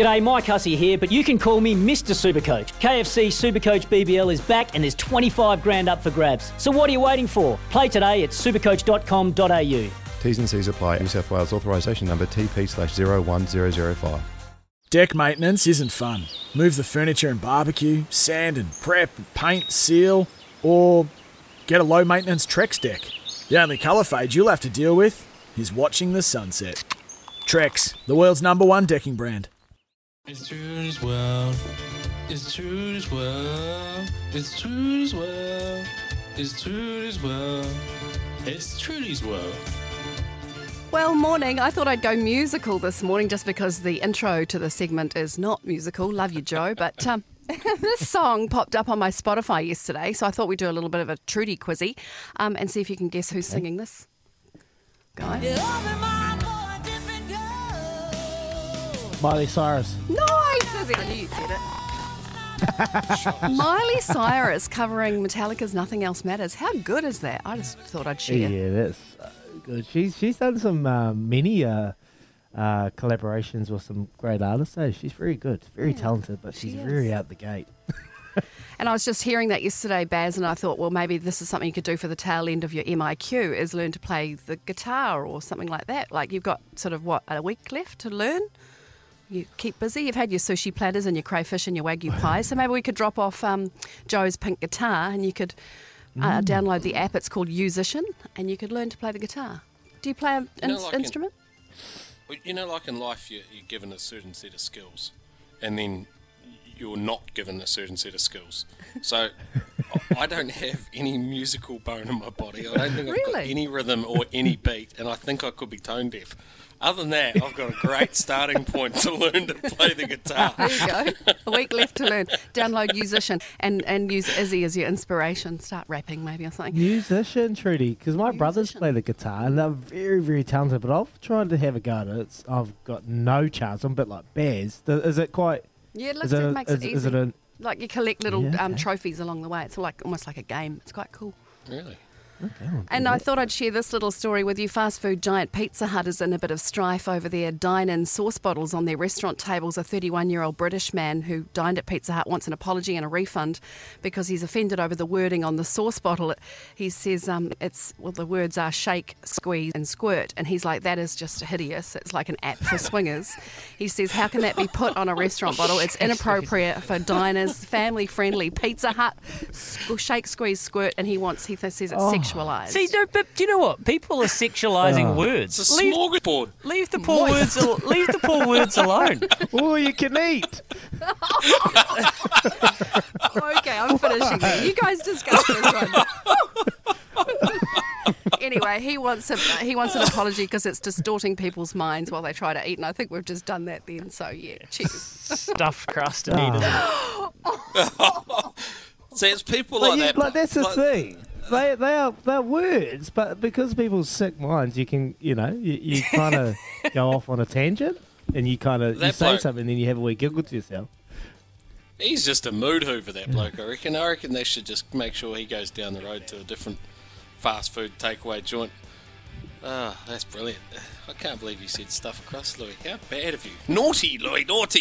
G'day, Mike Hussey here, but you can call me Mr. Supercoach. KFC Supercoach BBL is back and there's 25 grand up for grabs. So what are you waiting for? Play today at supercoach.com.au. T's and C's apply. New South Wales authorisation number TP slash 01005. Deck maintenance isn't fun. Move the furniture and barbecue, sand and prep, paint, seal, or get a low maintenance Trex deck. The only colour fade you'll have to deal with is watching the sunset. Trex, the world's number one decking brand. It's true as well. It's true as well. It's true as well. It's true as well. It's Trudy's world. Well, Well, morning. I thought I'd go musical this morning just because the intro to the segment is not musical. Love you, Joe. But um, this song popped up on my Spotify yesterday, so I thought we'd do a little bit of a Trudy quizzy um, and see if you can guess who's singing this. Guys? Miley Cyrus. Nice! I knew you'd get it. Miley Cyrus covering Metallica's Nothing Else Matters. How good is that? I just thought I'd share. Yeah, that's so good. She's she's done some uh, many uh, uh, collaborations with some great artists. So she's very good, very talented, but she's she very out the gate. And I was just hearing that yesterday, Baz, and I thought, well, maybe this is something you could do for the tail end of your MIQ is learn to play the guitar or something like that. Like you've got sort of what a week left to learn. You keep busy. You've had your sushi platters and your crayfish and your wagyu pie. So maybe we could drop off um, Joe's pink guitar and you could uh, download the app. It's called Yousician, and you could learn to play the guitar. Do you play an You know, like in- instrument? Well, you know, like in life, you're, you're given a certain set of skills, and then you're not given a certain set of skills. So I- I don't have any musical bone in my body. I don't think I've got any rhythm or any beat, and I think I could be tone deaf. Other than that, I've got a great starting point to learn to play the guitar. There you go. a week left to learn. Download Yousician and, and use Izzy as your inspiration. Start rapping maybe or something. Musician, Trudy, because my brothers play the guitar and they're very, very talented. But I've tried to have a go at it. It's, I've got no chance. I'm a bit like Baz. Is it quite? Yeah, it, Is looks, it, it makes is, it easy. is it a? Like you collect little Yeah, um, okay. trophies along the way. It's like almost like a game. It's quite cool. Really? Okay, And I thought I'd share this little story with you. Fast food giant Pizza Hut is in a bit of strife over their dine in sauce bottles on their restaurant tables. A 31 year old British man who dined at Pizza Hut wants an apology and a refund because he's offended over the wording on the sauce bottle. He says um, it's, well, the words are shake, squeeze, and squirt. And he's like, that is just hideous. It's like an app for swingers. He says, how can that be put on a restaurant bottle? It's inappropriate for diners, family friendly. Pizza Hut, shake, squeeze, squirt. And he wants, he says it's sexualized. See, no, but do you know what? People are sexualising Oh. words. It's a leave, smorgasbord. leave the poor words. al- Leave the poor words alone. Oh, you can eat. Okay, I'm finishing there. You guys discuss this one. anyway, he wants a he wants an apology because it's distorting people's minds while they try to eat, and I think we've just done that then. So yeah, cheers. Stuffed crust and ah. eat it. See, it's people Like, like, you- that. like that's the like- thing. They they are they're words, but because people's sick minds, you can you know you, you kind of go off on a tangent, and you kind of you say bloke- something, and then you have a wee giggle to yourself. He's just a mood hoover, that bloke. I reckon. I reckon they should just make sure he goes down the road to a different fast food takeaway joint. Ah, that's brilliant. I can't believe you said stuff across, Louis. How bad of you. Naughty, Louis, naughty.